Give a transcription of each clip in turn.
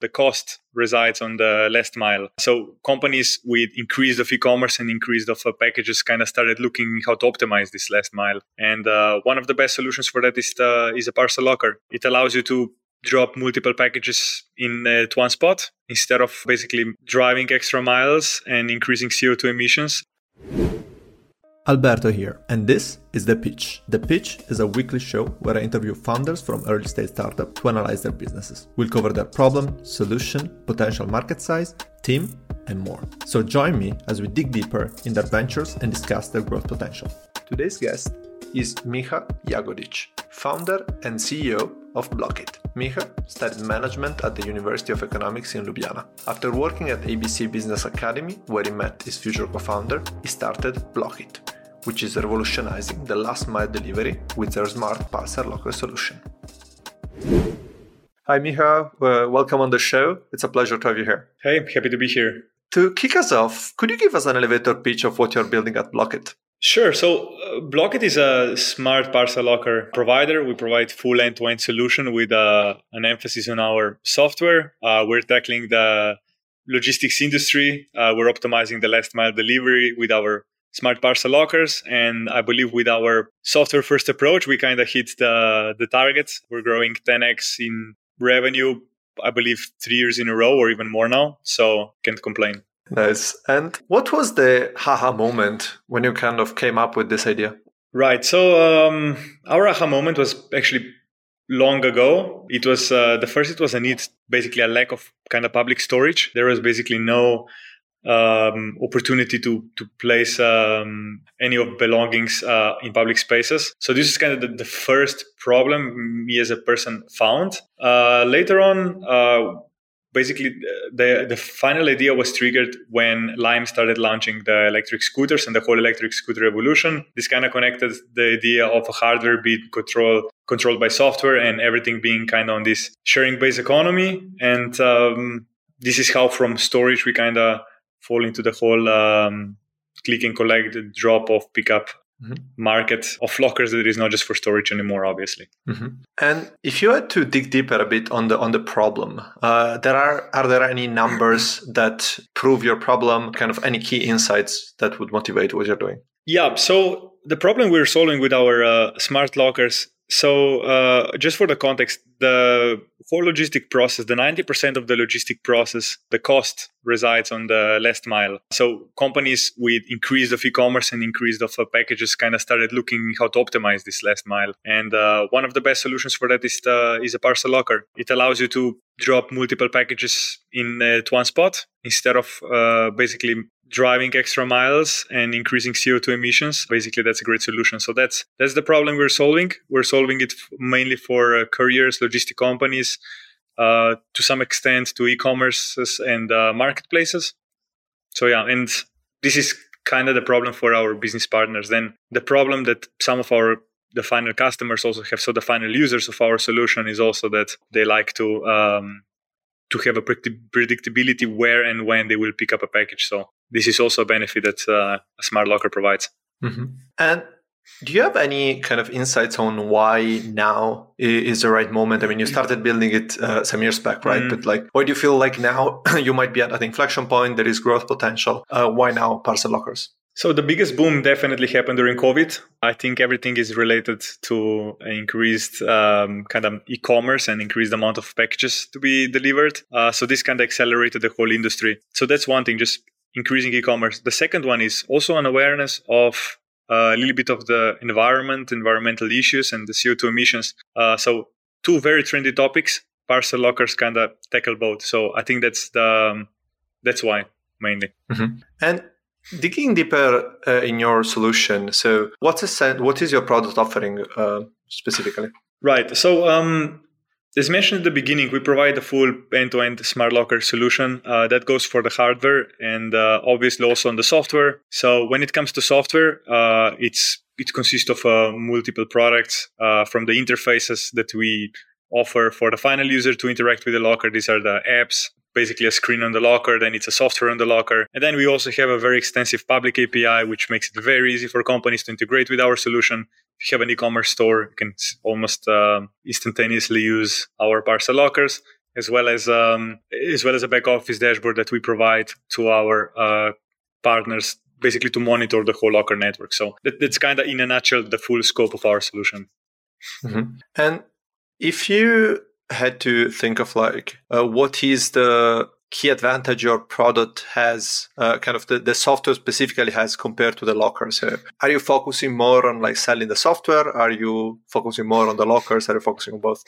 the cost resides on the last mile. So companies with increase of e-commerce and increase of uh, packages kind of started looking how to optimize this last mile. And uh, one of the best solutions for that is the, is a parcel locker. It allows you to drop multiple packages in uh, one spot instead of basically driving extra miles and increasing CO2 emissions. Alberto here, and this is The Pitch. The Pitch is a weekly show where I interview founders from early stage startup to analyze their businesses. We'll cover their problem, solution, potential market size, team, and more. So join me as we dig deeper in their ventures and discuss their growth potential. Today's guest is Miha Jagodic, founder and CEO of Bloq.it. Miha studied management at the University of Economics in Ljubljana. After working at ABC Business Academy, where he met his future co-founder, he started Bloq.it which is revolutionizing the last mile delivery with their smart parcel locker solution. Hi, Miha. Uh, welcome on the show. It's a pleasure to have you here. Hey, happy to be here. To kick us off, could you give us an elevator pitch of what you're building at Bloq.it? Sure. So, uh, Bloq.it is a smart parcel locker provider. We provide full end-to-end solution with uh, an emphasis on our software. Uh, we're tackling the logistics industry. Uh, we're optimizing the last mile delivery with our smart parcel lockers. And I believe with our software first approach, we kind of hit the, the targets. We're growing 10x in revenue, I believe three years in a row or even more now. So can't complain. Nice. And what was the haha moment when you kind of came up with this idea? Right. So um, our aha moment was actually long ago. It was uh, the first. It was a need, basically a lack of kind of public storage. There was basically no um, opportunity to to place um, any of belongings uh, in public spaces. So this is kind of the, the first problem me as a person found. Uh, later on, uh, basically the the final idea was triggered when Lime started launching the electric scooters and the whole electric scooter revolution. This kind of connected the idea of a hardware being control controlled by software and everything being kind of on this sharing based economy. And um, this is how from storage we kind of fall into the whole um, click and collect, drop off, pickup mm-hmm. market of lockers that is not just for storage anymore obviously mm-hmm. and if you had to dig deeper a bit on the on the problem uh, there are are there any numbers that prove your problem kind of any key insights that would motivate what you're doing yeah so the problem we're solving with our uh, smart lockers so uh, just for the context the whole logistic process the 90% of the logistic process the cost resides on the last mile. So companies with increase of e-commerce and increase of uh, packages kind of started looking how to optimize this last mile. And uh, one of the best solutions for that is the, is a parcel locker. It allows you to drop multiple packages in uh, one spot instead of uh, basically driving extra miles and increasing CO2 emissions. Basically, that's a great solution. So that's that's the problem we're solving. We're solving it mainly for uh, couriers, logistic companies, uh, to some extent to e-commerces and uh, marketplaces. So yeah, and this is kind of the problem for our business partners. Then the problem that some of our the final customers also have, so the final users of our solution is also that they like to um, to have a predictability where and when they will pick up a package. So this is also a benefit that uh, a smart locker provides. Mm-hmm. And do you have any kind of insights on why now is the right moment? I mean, you started building it uh, some years back, right? Mm. But like, why do you feel like now you might be at an inflection point? There is growth potential. Uh, why now parcel lockers? So the biggest boom definitely happened during COVID. I think everything is related to increased um, kind of e-commerce and increased amount of packages to be delivered. Uh, so this kind of accelerated the whole industry. So that's one thing, just increasing e-commerce. The second one is also an awareness of uh, a little bit of the environment, environmental issues, and the CO2 emissions. Uh, so two very trendy topics. Parcel lockers kind of tackle both. So I think that's the um, that's why mainly. Mm-hmm. And Digging deeper uh, in your solution, so what's a, what is your product offering uh, specifically? Right. So um, as mentioned at the beginning, we provide a full end-to-end smart locker solution uh, that goes for the hardware and uh, obviously also on the software. So when it comes to software, uh, it's it consists of uh, multiple products from the interfaces that we offer for the final user to interact with the locker. These are the apps, basically a screen on the locker, then it's a software on the locker. And then we also have a very extensive public API, which makes it very easy for companies to integrate with our solution. If you have an e-commerce store, you can almost uh, instantaneously use our parcel lockers. as well as um, as well as a back office dashboard that we provide to our uh, partners basically to monitor the whole locker network so that, that's kind of in a nutshell the full scope of our solution mm-hmm. and if you had to think of like uh, what is the key advantage your product has uh, kind of the, the software specifically has compared to the lockers so are you focusing more on like selling the software? Are you focusing more on the lockers? Are you focusing on both?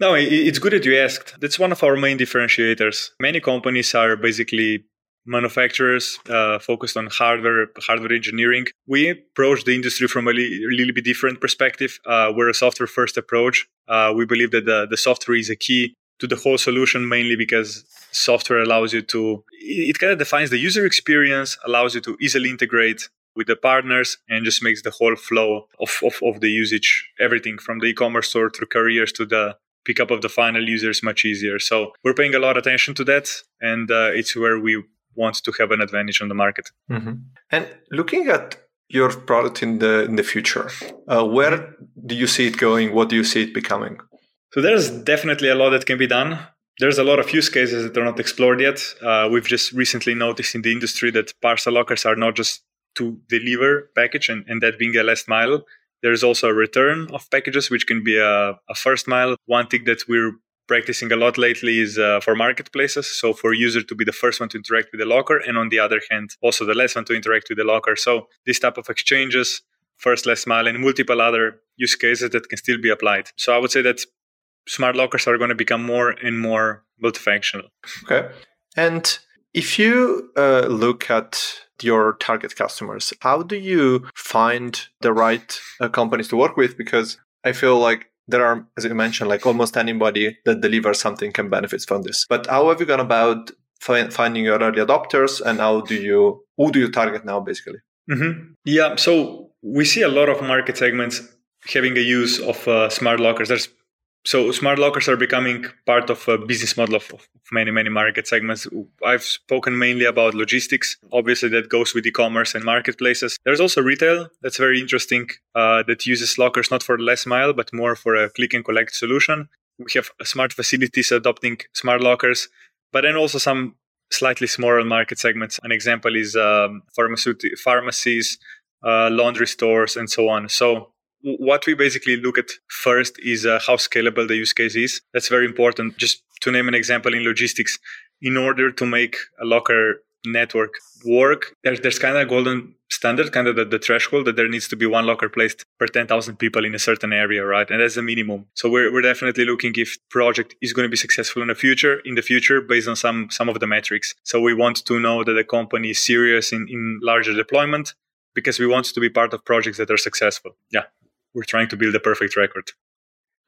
No it's good that you asked. That's one of our main differentiators. Many companies are basically manufacturers uh, focused on hardware hardware engineering. We approach the industry from a li- little bit different perspective. Uh, we're a software first approach. Uh, we believe that the, the software is a key to the whole solution mainly because software allows you to it kind of defines the user experience allows you to easily integrate with the partners and just makes the whole flow of, of, of the usage everything from the e-commerce store through careers to the pickup of the final users much easier. So we're paying a lot of attention to that and uh, it's where we want to have an advantage on the market. Mm-hmm. and looking at your product in the in the future uh, where do you see it going? What do you see it becoming so there's definitely a lot that can be done. There's a lot of use cases that are not explored yet. Uh, we've just recently noticed in the industry that parcel lockers are not just to deliver package and, and that being a last mile. There is also a return of packages, which can be a, a first mile. One thing that we're practicing a lot lately is uh, for marketplaces. So for user to be the first one to interact with the locker, and on the other hand, also the last one to interact with the locker. So this type of exchanges, first last mile, and multiple other use cases that can still be applied. So I would say that smart lockers are going to become more and more multifunctional. Okay. And if you uh, look at your target customers, how do you find the right uh, companies to work with? Because I feel like there are, as you mentioned, like almost anybody that delivers something can benefit from this. But how have you gone about find, finding your early adopters, and how do you who do you target now, basically? Mm-hmm. Yeah, so we see a lot of market segments having a use of uh, smart lockers. There's so smart lockers are becoming part of a business model of, many many market segments. I've spoken mainly about logistics. Obviously that goes with e-commerce and marketplaces. There's also retail. That's very interesting uh, that uses lockers not for last mile but more for a click and collect solution. We have smart facilities adopting smart lockers but then also some slightly smaller market segments. An example is um, pharmacies uh, laundry stores and so on. So what we basically look at first is uh, how scalable the use case is. That's very important. Just to name an example in logistics, in order to make a locker network work, there's, there's kind of a golden standard, kind of the, the, threshold that there needs to be one locker placed per 10,000 people in a certain area, right? And that's the minimum. So we're, we're definitely looking if project is going to be successful in the future, in the future, based on some, some of the metrics. So we want to know that the company is serious in, in larger deployment because we want to be part of projects that are successful. Yeah we're trying to build a perfect record.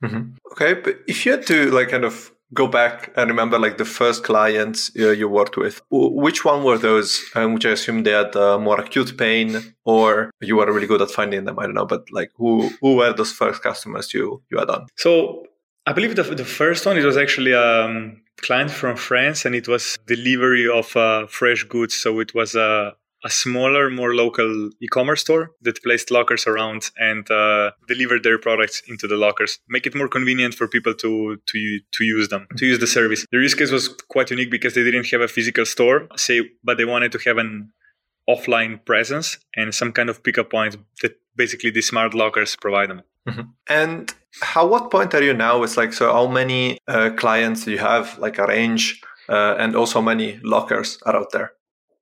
Mm-hmm. Okay, but if you had to like kind of go back and remember like the first clients uh, you worked with, which one were those? Um, which I assume they had uh, more acute pain, or you were really good at finding them. I don't know, but like who who were those first customers you you had on? So I believe the the first one it was actually a um, client from France, and it was delivery of uh, fresh goods. So it was a a smaller, more local e-commerce store that placed lockers around and uh, delivered their products into the lockers. Make it more convenient for people to to to use them, to use the service. The use case was quite unique because they didn't have a physical store, say, but they wanted to have an offline presence and some kind of pickup point that basically the smart lockers provide them. Mm-hmm. And how what point are you now? It's like so how many uh, clients do you have, like a range, uh, and also many lockers are out there?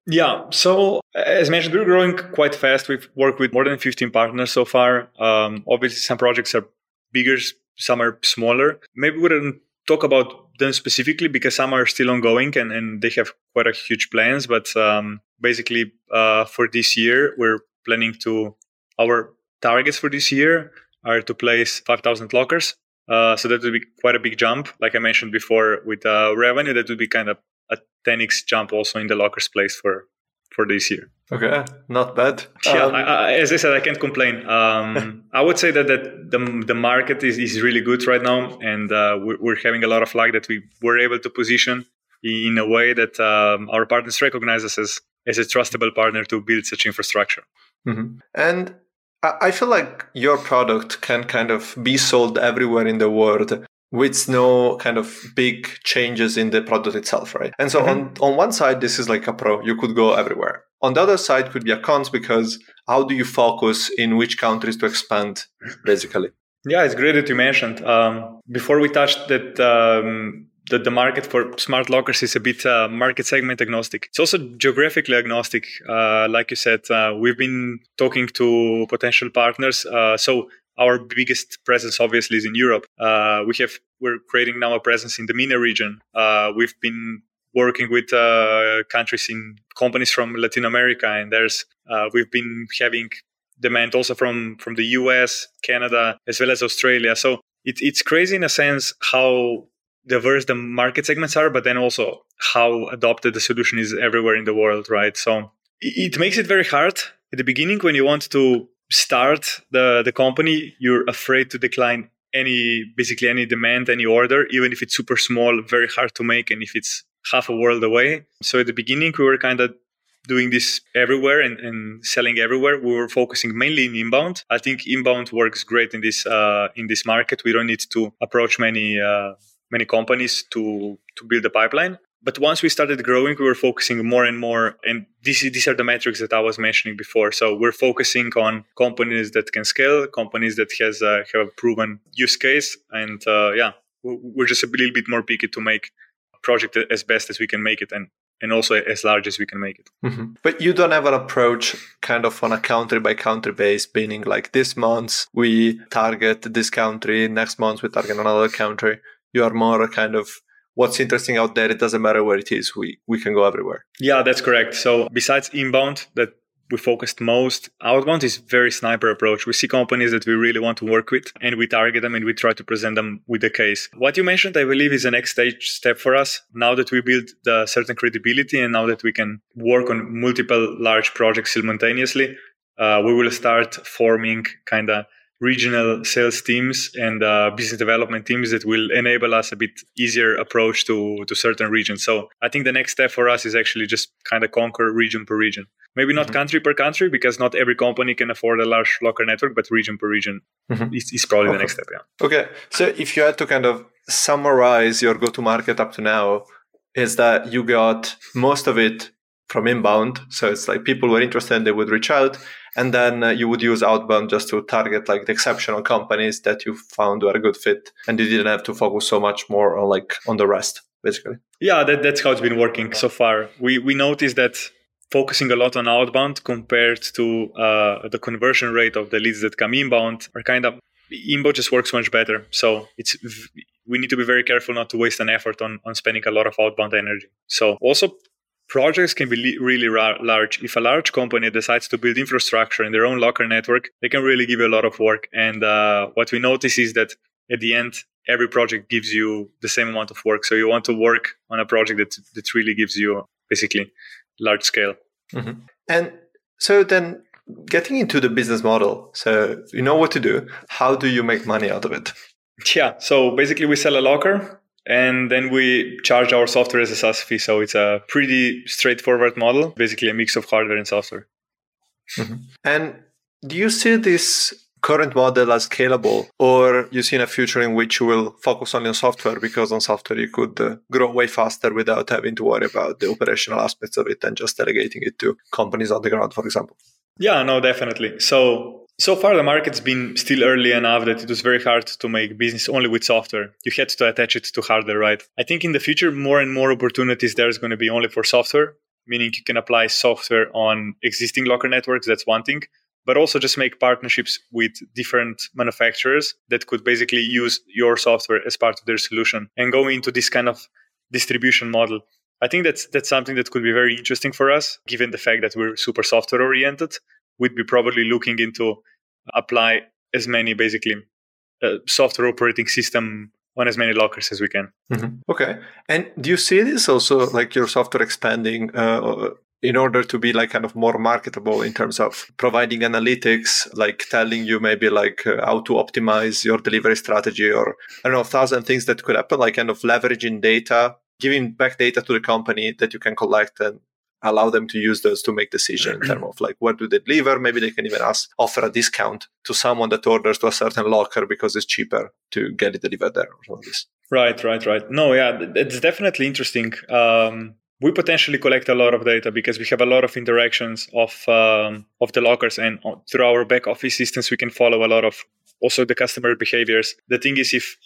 Yeah. So as mentioned, we're growing quite fast. We've worked with more than 15 partners so far. Um, obviously, some projects are bigger, some are smaller. Maybe we wouldn't talk about them specifically because some are still ongoing and, and they have quite a huge plans. But um, basically, uh, for this year, we're planning to, our targets for this year are to place 5,000 lockers. Uh, so that would be quite a big jump. Like I mentioned before, with uh, revenue, that would be kind of a 10x jump also in the lockers place for for this year. Okay, not bad. Yeah, um, I, I, as I said, I can't complain. Um, I would say that, that the, the market is, is really good right now, and uh, we're, we're, having a lot of luck that we were able to position in a way that um, our partners recognize us as, as a trustable partner to build such infrastructure. Mm-hmm. And I feel like your product can kind of be sold everywhere in the world with no kind of big changes in the product itself, right? And so mm-hmm. on, on one side, this is like a pro. You could go everywhere. On the other side could be a cons because how do you focus in which countries to expand, basically? Yeah, it's great that you mentioned. Um, before we touched that, um, that the market for smart lockers is a bit uh, market segment agnostic. It's also geographically agnostic. Uh, like you said, uh, we've been talking to potential partners. Uh, so our biggest presence obviously is in Europe. Uh, we have we're creating now a presence in the MENA region. Uh, we've been working with uh, countries in companies from Latin America, and there's uh, we've been having demand also from from the US, Canada, as well as Australia. So it, it's crazy in a sense how diverse the market segments are, but then also how adopted the solution is everywhere in the world, right? So it, it makes it very hard at the beginning when you want to start the the company, you're afraid to decline any basically any demand, any order, even if it's super small, very hard to make, and if it's half a world away. So at the beginning, we were kind of doing this everywhere and, and, selling everywhere. We were focusing mainly in inbound. I think inbound works great in this uh, in this market. We don't need to approach many uh, many companies to to build a pipeline. But once we started growing, we were focusing more and more. And these, these are the metrics that I was mentioning before. So we're focusing on companies that can scale, companies that has a, have a proven use case. And uh, yeah, we're just a little bit more picky to make a project as best as we can make it and, and also as large as we can make it. Mm-hmm. But you don't have an approach kind of on a country by country base, meaning like this month we target this country, next month we target another country. You are more kind of what's interesting out there. It doesn't matter where it is. We we can go everywhere. Yeah, that's correct. So besides inbound, that we focused most. Outbound is very sniper approach. We see companies that we really want to work with and we target them and we try to present them with the case. What you mentioned, I believe, is the next stage step for us. Now that we build the certain credibility and now that we can work on multiple large projects simultaneously, uh, we will start forming kind of regional sales teams and uh, business development teams that will enable us a bit easier approach to to certain regions. So I think the next step for us is actually just kind of conquer region per region. Maybe not mm-hmm. country per country because not every company can afford a large locker network, but region per region mm-hmm. is, is, probably okay. the next step. Yeah. Okay. So if you had to kind of summarize your go to market up to now, is that you got most of it from inbound. So it's like people were interested, they would reach out. And then uh, you would use outbound just to target like the exceptional companies that you found were a good fit and you didn't have to focus so much more on like on the rest basically. Yeah that, that's how it's been working so far. We we noticed that focusing a lot on outbound compared to uh, the conversion rate of the leads that come inbound are kind of inbound just works much better. So it's we need to be very careful not to waste an effort on, on spending a lot of outbound energy. So also projects can be really ra- large. If a large company decides to build infrastructure in their own locker network, they can really give you a lot of work. And uh, what we notice is that at the end, every project gives you the same amount of work. So you want to work on a project that that really gives you basically large scale. Mm-hmm. And so then getting into the business model, so you know what to do. How do you make money out of it? Yeah. So basically, we sell a locker and then we charge our software as a SaaS fee. So it's a pretty straightforward model, basically a mix of hardware and software. Mm-hmm. And do you see this current model as scalable, or you see in a future in which you will focus only on software because on software you could uh, grow way faster without having to worry about the operational aspects of it and just delegating it to companies on the ground, for example? Yeah, no, definitely. So so far the market's been still early enough that it was very hard to make business only with software. You had to attach it to hardware right? I think in the future more and more opportunities there's going to be only for software meaning you can apply software on existing locker networks that's one thing but also just make partnerships with different manufacturers that could basically use your software as part of their solution and go into this kind of distribution model. I think that's that's something that could be very interesting for us, given the fact that we're super software oriented. We'd be probably looking into apply as many basically uh, software operating system on as many lockers as we can. Mm-hmm. Okay. And do you see this also like your software expanding uh, in order to be like kind of more marketable in terms of providing analytics, like telling you maybe like uh, how to optimize your delivery strategy or I don't know, a thousand things that could happen, like kind of leveraging data, giving back data to the company that you can collect and allow them to use those to make decision in terms of like where do they deliver? Maybe they can even ask offer a discount to someone that orders to a certain locker because it's cheaper to get it delivered there or something. Like right right right. No yeah it's definitely interesting. Um, we potentially collect a lot of data because we have a lot of interactions of um, of the lockers and through our back office systems we can follow a lot of also the customer behaviors. The thing is if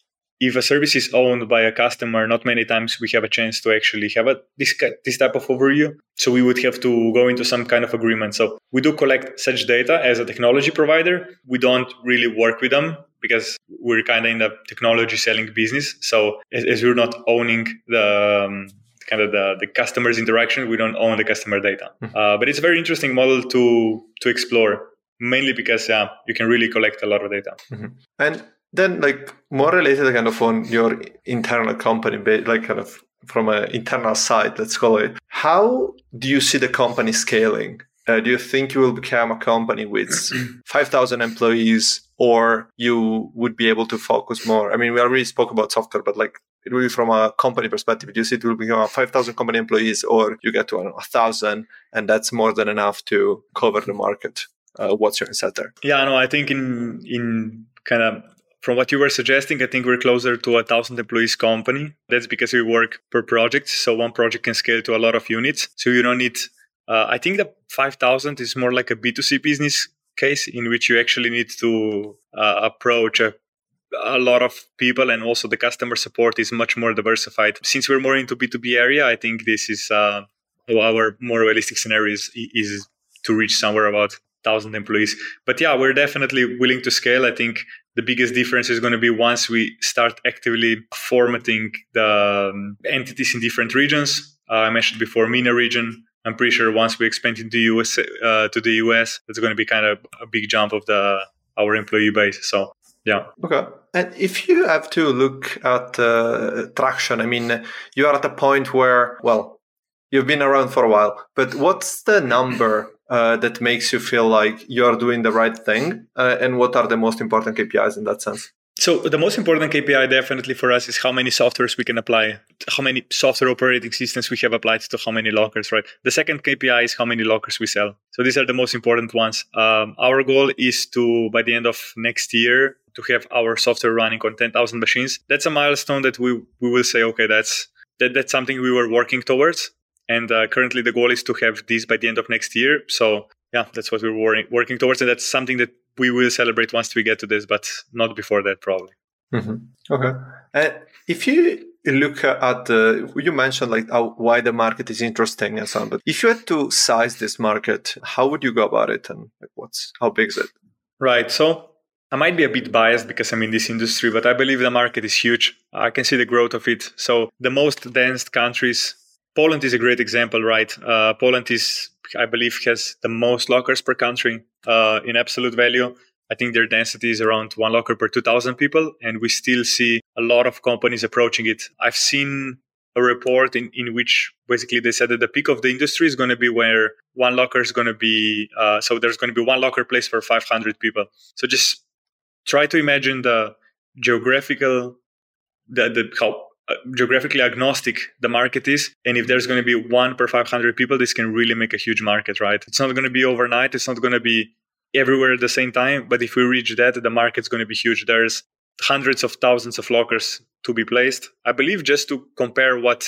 if a service is owned by a customer, not many times we have a chance to actually have a, this, this type of overview. So we would have to go into some kind of agreement. So we do collect such data as a technology provider. We don't really work with them because we're kind of in the technology selling business. So as, as we're not owning the um, kind of the, the customer's interaction, we don't own the customer data. Mm-hmm. Uh, but it's a very interesting model to to explore mainly because yeah, you can really collect a lot of data. Mm-hmm. And then, like more related, kind of on your internal company, like kind of from an internal side, let's call it. How do you see the company scaling? Uh, do you think you will become a company with 5,000 employees or you would be able to focus more? I mean, we already spoke about software, but like it will be from a company perspective. Do you see it will become 5,000 company employees or you get to a 1,000 and that's more than enough to cover the market? Uh, what's your insight there? Yeah, no, I think in, in kind of from what you were suggesting, I think we're closer to a thousand employees company. That's because we work per project. So one project can scale to a lot of units. So you don't need, uh, I think that 5,000 is more like a B2C business case in which you actually need to uh, approach a, a lot of people and also the customer support is much more diversified. Since we're more into B2B area, I think this is uh, our more realistic scenario is, is to reach somewhere about thousand employees. But yeah, we're definitely willing to scale. I think the biggest difference is going to be once we start actively formatting the um, entities in different regions. Uh, I mentioned before MENA region. I'm pretty sure once we expand into US uh, to the US, it's going to be kind of a big jump of the our employee base. So yeah. Okay. And if you have to look at uh, traction, I mean, you are at a point where, well, you've been around for a while, but what's the number uh, that makes you feel like you're doing the right thing? Uh, and what are the most important KPIs in that sense? So the most important KPI definitely for us is how many softwares we can apply, how many software operating systems we have applied to how many lockers, right? The second KPI is how many lockers we sell. So these are the most important ones. Um, our goal is to, by the end of next year, to have our software running on 10,000 machines. That's a milestone that we, we will say, okay, that's, that, that's something we were working towards. And uh, currently, the goal is to have this by the end of next year. So, yeah, that's what we're working towards. And that's something that we will celebrate once we get to this, but not before that, probably. Mm-hmm. Okay. And if you look at the, you mentioned like how, why the market is interesting and so on, but if you had to size this market, how would you go about it and like what's, how big is it? Right. So I might be a bit biased because I'm in this industry, but I believe the market is huge. I can see the growth of it. So the most dense countries Poland is a great example, right? Uh, Poland is, I believe, has the most lockers per country uh, in absolute value. I think their density is around one locker per 2,000 people, and we still see a lot of companies approaching it. I've seen a report in, in which basically they said that the peak of the industry is going to be where one locker is going to be, uh, so there's going to be one locker place for 500 people. So just try to imagine the geographical, the, the how geographically agnostic the market is and if there's going to be one per 500 people this can really make a huge market right? It's not going to be overnight it's not going to be everywhere at the same time but if we reach that the market's going to be huge. There's hundreds of thousands of lockers to be placed. I believe just to compare what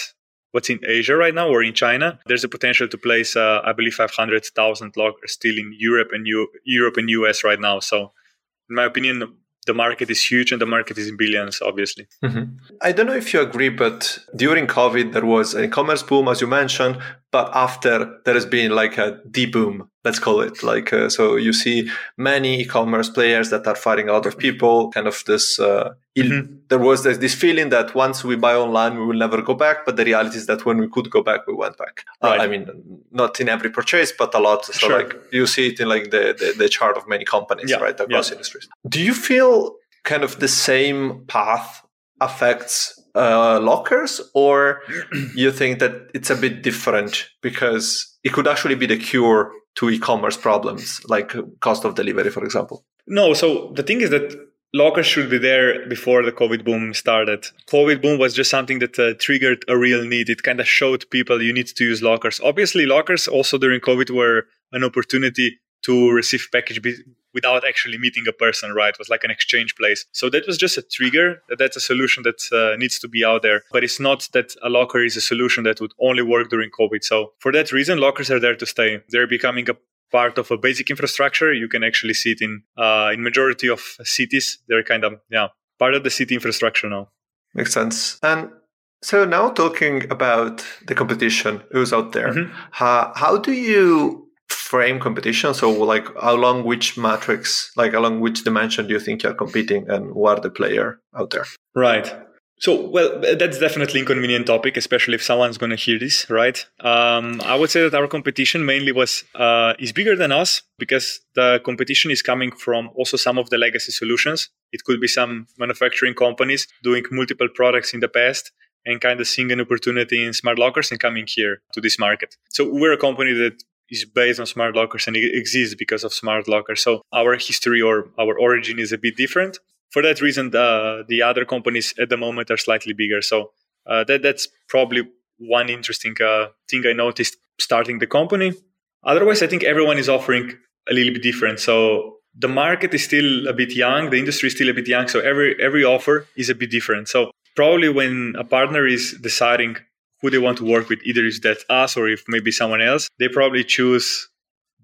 what's in asia right now or in china there's a potential to place uh, i believe 500000 lockers still in europe and U- europe and us right now. So in my opinion the market is huge and the market is in billions, obviously. Mm-hmm. I don't know if you agree, but during COVID, there was an e-commerce boom, as you mentioned, but after there has been like a de-boom let's call it like uh, so you see many e-commerce players that are fighting a lot of people kind of this uh, mm-hmm. there was this, this, feeling that once we buy online we will never go back but the reality is that when we could go back we went back uh, right. uh, i mean not in every purchase but a lot so sure. like you see it in like the, the, the chart of many companies yeah. right across yeah. industries do you feel kind of the same path affects uh, lockers, or you think that it's a bit different because it could actually be the cure to e-commerce problems like cost of delivery, for example? No. So the thing is that lockers should be there before the COVID boom started. COVID boom was just something that uh, triggered a real need. It kind of showed people you need to use lockers. Obviously, lockers also during COVID were an opportunity to receive package be- without actually meeting a person, right? It was like an exchange place. So that was just a trigger. That's a solution that uh, needs to be out there. But it's not that a locker is a solution that would only work during COVID. So for that reason, lockers are there to stay. They're becoming a part of a basic infrastructure. You can actually see it in uh, in majority of cities. They're kind of yeah part of the city infrastructure now. Makes sense. And so now talking about the competition who's out there, mm-hmm. how, how do you frame competition? So like along which matrix, like along which dimension do you think you're competing and who are the player out there? Right. So, well, that's definitely inconvenient topic, especially if someone's going to hear this, right? Um, I would say that our competition mainly was uh, is bigger than us because the competition is coming from also some of the legacy solutions. It could be some manufacturing companies doing multiple products in the past and kind of seeing an opportunity in smart lockers and coming here to this market. So we're a company that is based on smart lockers and it exists because of smart lockers. So our history or our origin is a bit different for that reason, the the other companies at the moment are slightly bigger. So uh, that that's probably one interesting uh, thing I noticed starting the company. Otherwise, I think everyone is offering a little bit different. So the market is still a bit young, the industry is still a bit young. So every every offer is a bit different. So probably when a partner is deciding who they want to work with, either is that us or if maybe someone else, they probably choose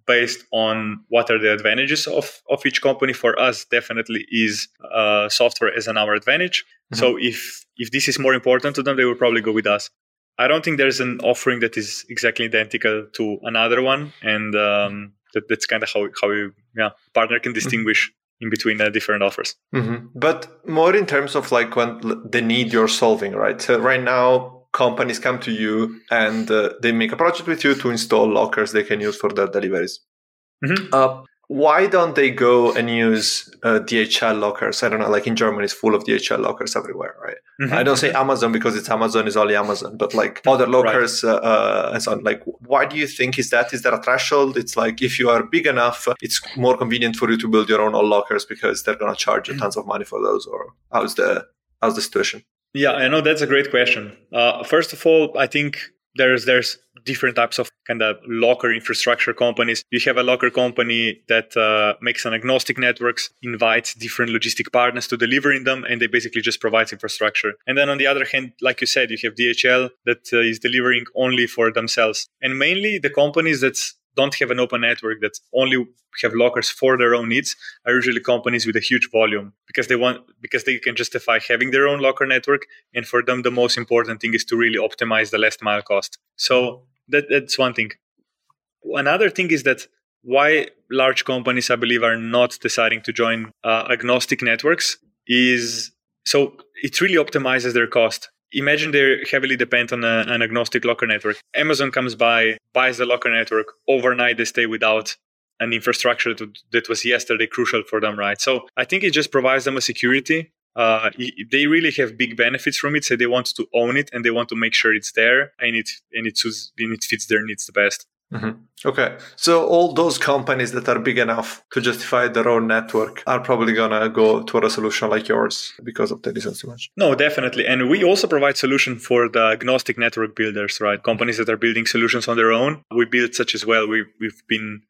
based on what are the advantages of, of each company for us definitely is uh, software as an our advantage mm-hmm. so if if this is more important to them they will probably go with us i don't think there's an offering that is exactly identical to another one and um, that, that's kind of how how you, yeah partner can mm-hmm. distinguish mm-hmm. in between uh, different offers mm-hmm. but more in terms of like when the need you're solving right so right now companies come to you and uh, they make a project with you to install lockers they can use for their deliveries. Mm-hmm. Uh, why don't they go and use uh, DHL lockers? I don't know, like in Germany, it's full of DHL lockers everywhere, right? Mm-hmm. I don't say Amazon because it's Amazon is only Amazon, but like other lockers right. Uh, uh, and so on. Like, why do you think is that? Is there a threshold? It's like if you are big enough, it's more convenient for you to build your own lockers because they're going to charge you mm. tons of money for those. Or how's the how's the situation? Yeah, I know that's a great question. Uh, first of all, I think there's there's different types of kind of locker infrastructure companies. You have a locker company that uh, makes an agnostic networks, invites different logistic partners to deliver in them, and they basically just provides infrastructure. And then on the other hand, like you said, you have DHL that uh, is delivering only for themselves. And mainly the companies that's don't have an open network that only have lockers for their own needs are usually companies with a huge volume because they want because they can justify having their own locker network and for them the most important thing is to really optimize the last mile cost. So that, that's one thing. Another thing is that why large companies i believe are not deciding to join uh, agnostic networks is so it really optimizes their cost imagine they're heavily dependent on a, an agnostic locker network. Amazon comes by, buys the locker network. Overnight, they stay without an infrastructure to, that was yesterday crucial for them, right? So I think it just provides them a security. Uh, they really have big benefits from it, so they want to own it and they want to make sure it's there and it and it, suits, and it fits their needs the best. Mm-hmm. Okay. So all those companies that are big enough to justify their own network are probably gonna go to a solution like yours because of the distance too much. No, definitely. And we also provide solution for the agnostic network builders, right? Companies that are building solutions on their own. We build such as well. We we've been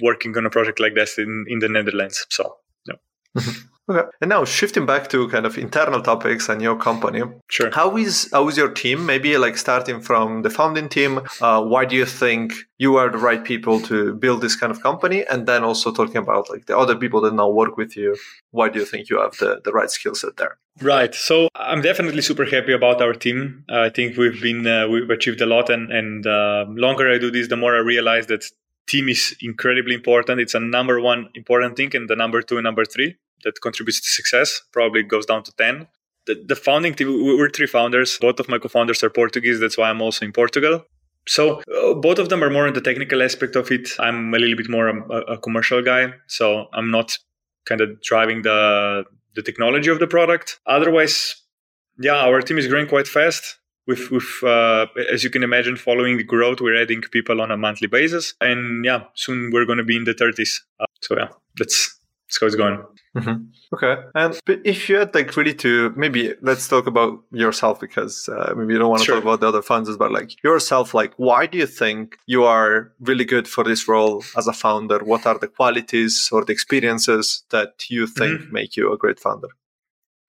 working on a project like this in, in the Netherlands. So yeah. Okay. And now shifting back to kind of internal topics and your company. Sure. How is how is your team? Maybe like starting from the founding team. Uh, why do you think you are the right people to build this kind of company? And then also talking about like the other people that now work with you. Why do you think you have the, the right skill set there? Right. So I'm definitely super happy about our team. Uh, I think we've been uh, we've achieved a lot, and and uh, longer I do this, the more I realize that team is incredibly important. It's a number one important thing, and the number two and number three that contributes to success probably goes down to 10 the, the founding team we're three founders. Both of my co-founders are portuguese. That's why i'm also in portugal. So uh, both of them are more on the technical aspect of it. I'm a little bit more a, a commercial guy. So i'm not kind of driving the the technology of the product. Otherwise yeah our team is growing quite fast. With, with uh, as you can imagine following the growth we're adding people on a monthly basis. And yeah soon we're going to be in the 30s uh, so yeah that's how it's going. Mm-hmm. Okay. And if you had like really to maybe let's talk about yourself because uh, maybe you don't want to sure. talk about the other founders, but like yourself, like why do you think you are really good for this role as a founder? What are the qualities or the experiences that you think mm-hmm. make you a great founder?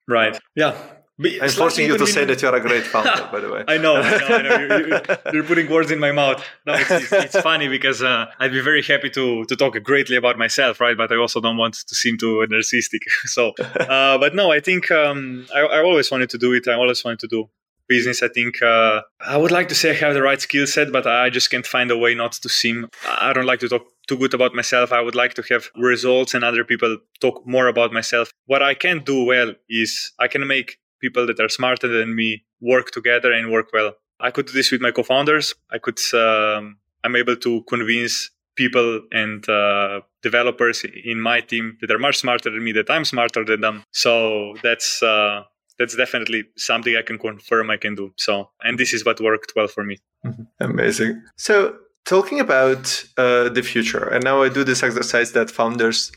Right. Yeah. I'm forcing you to say that you're a great founder, by the way. I know, I know, I know. You're, you're, putting words in my mouth. No, it's, it's, it's funny because uh, I'd be very happy to to talk greatly about myself, right? But I also don't want to seem too narcissistic. So, uh, but no, I think um, I, I always wanted to do it. I always wanted to do business. I think uh, I would like to say I have the right skill set, but I just can't find a way not to seem. I don't like to talk too good about myself. I would like to have results and other people talk more about myself. What I can do well is I can make people that are smarter than me work together and work well. I could do this with my co-founders. I could. Um, I'm able to convince people and uh, developers in my team that are much smarter than me that I'm smarter than them. So that's uh, that's definitely something I can confirm I can do. So and this is what worked well for me. Mm-hmm. Amazing. So talking about uh, the future, and now I do this exercise that founders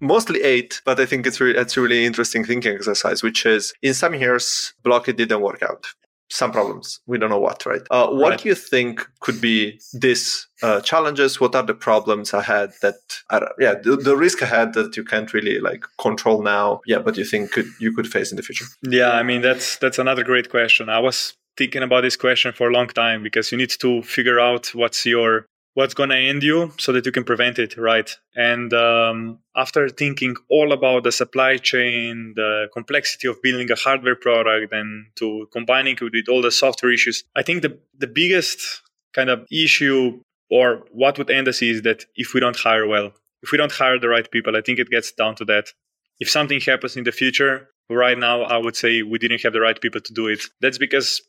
mostly eight, but I think it's really it's a really interesting thinking exercise, which is in some years, Bloq.it didn't work out. Some problems. We don't know what, right? Uh, what right. do you think could be these uh, challenges? What are the problems ahead that are, yeah, the, the, risk ahead that you can't really like control now? Yeah, but you think could you could face in the future? Yeah, I mean that's that's another great question. I was thinking about this question for a long time because you need to figure out what's your what's going to end you so that you can prevent it right? And um, after thinking all about the supply chain the complexity of building a hardware product and to combining it with all the software issues i think the, the biggest kind of issue or what would end us is that if we don't hire well if we don't hire the right people i think it gets down to that. If something happens in the future right now i would say we didn't have the right people to do it. That's because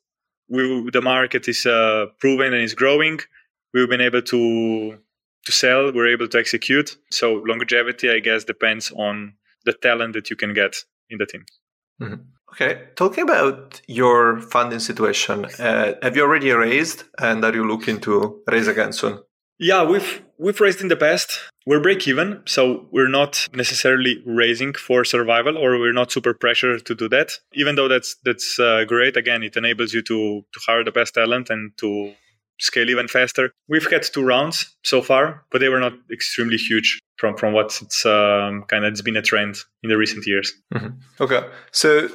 we, the market is uh, proven and is growing we've been able to to sell we're able to execute. So longevity i guess depends on the talent that you can get in the team. Mm-hmm. okay talking about your funding situation uh, have you already raised and are you looking to raise again soon? Yeah we've we've raised in the past. We're break even so we're not necessarily raising for survival or we're not super pressured to do that. Even though that's that's uh, great again it enables you to to hire the best talent and to scale even faster. We've had two rounds so far, but they were not extremely huge from from what it's um, kind of it's been a trend in the recent years. Mm-hmm. Okay, so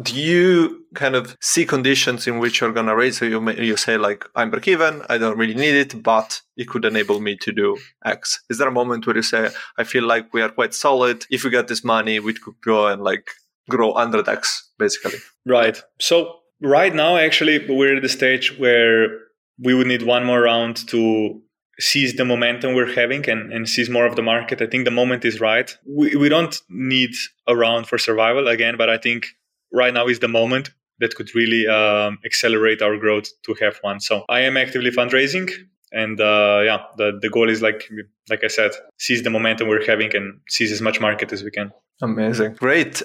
do you kind of see conditions in which you're gonna raise? So you may, you say like I'm break even, I don't really need it, but it could enable me to do X. Is there a moment where you say I feel like we are quite solid? If we get this money, we could go and like grow under X, basically. Right. So right now, actually, we're at the stage where we would need one more round to seize the momentum we're having and, and seize more of the market. I think the moment is right. We, we don't need a round for survival again, but I think right now is the moment that could really um, accelerate our growth to have one. So I am actively fundraising. And uh, yeah, the, the goal is like like I said, seize the momentum we're having and seize as much market as we can. Amazing, great.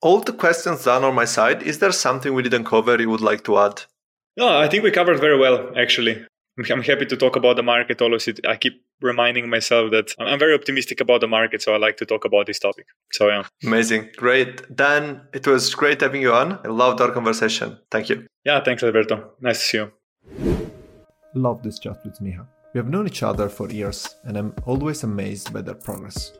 All the questions done on my side. Is there something we didn't cover you would like to add? No, I think we covered very well, actually. I'm happy to talk about the market. Always, I keep reminding myself that I'm very optimistic about the market, so I like to talk about this topic. So yeah, amazing, great. Dan, it was great having you on. I loved our conversation. Thank you. Yeah, thanks, Alberto. Nice to see you. Love this chat with Miha. We have known each other for years, and I'm always amazed by their progress.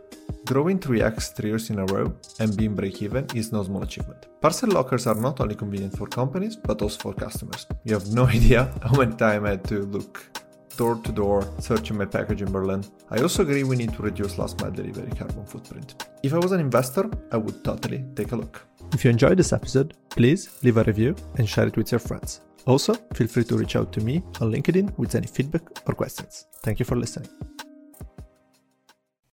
Growing 3x three years in a row and being break even is no small achievement. Parcel lockers are not only convenient for companies but also for customers. You have no idea how many times I had to look door to door searching my package in Berlin. I also agree we need to reduce last mile delivery carbon footprint. If I was an investor, I would totally take a look. If you enjoyed this episode, please leave a review and share it with your friends. Also, feel free to reach out to me on LinkedIn with any feedback or questions. Thank you for listening.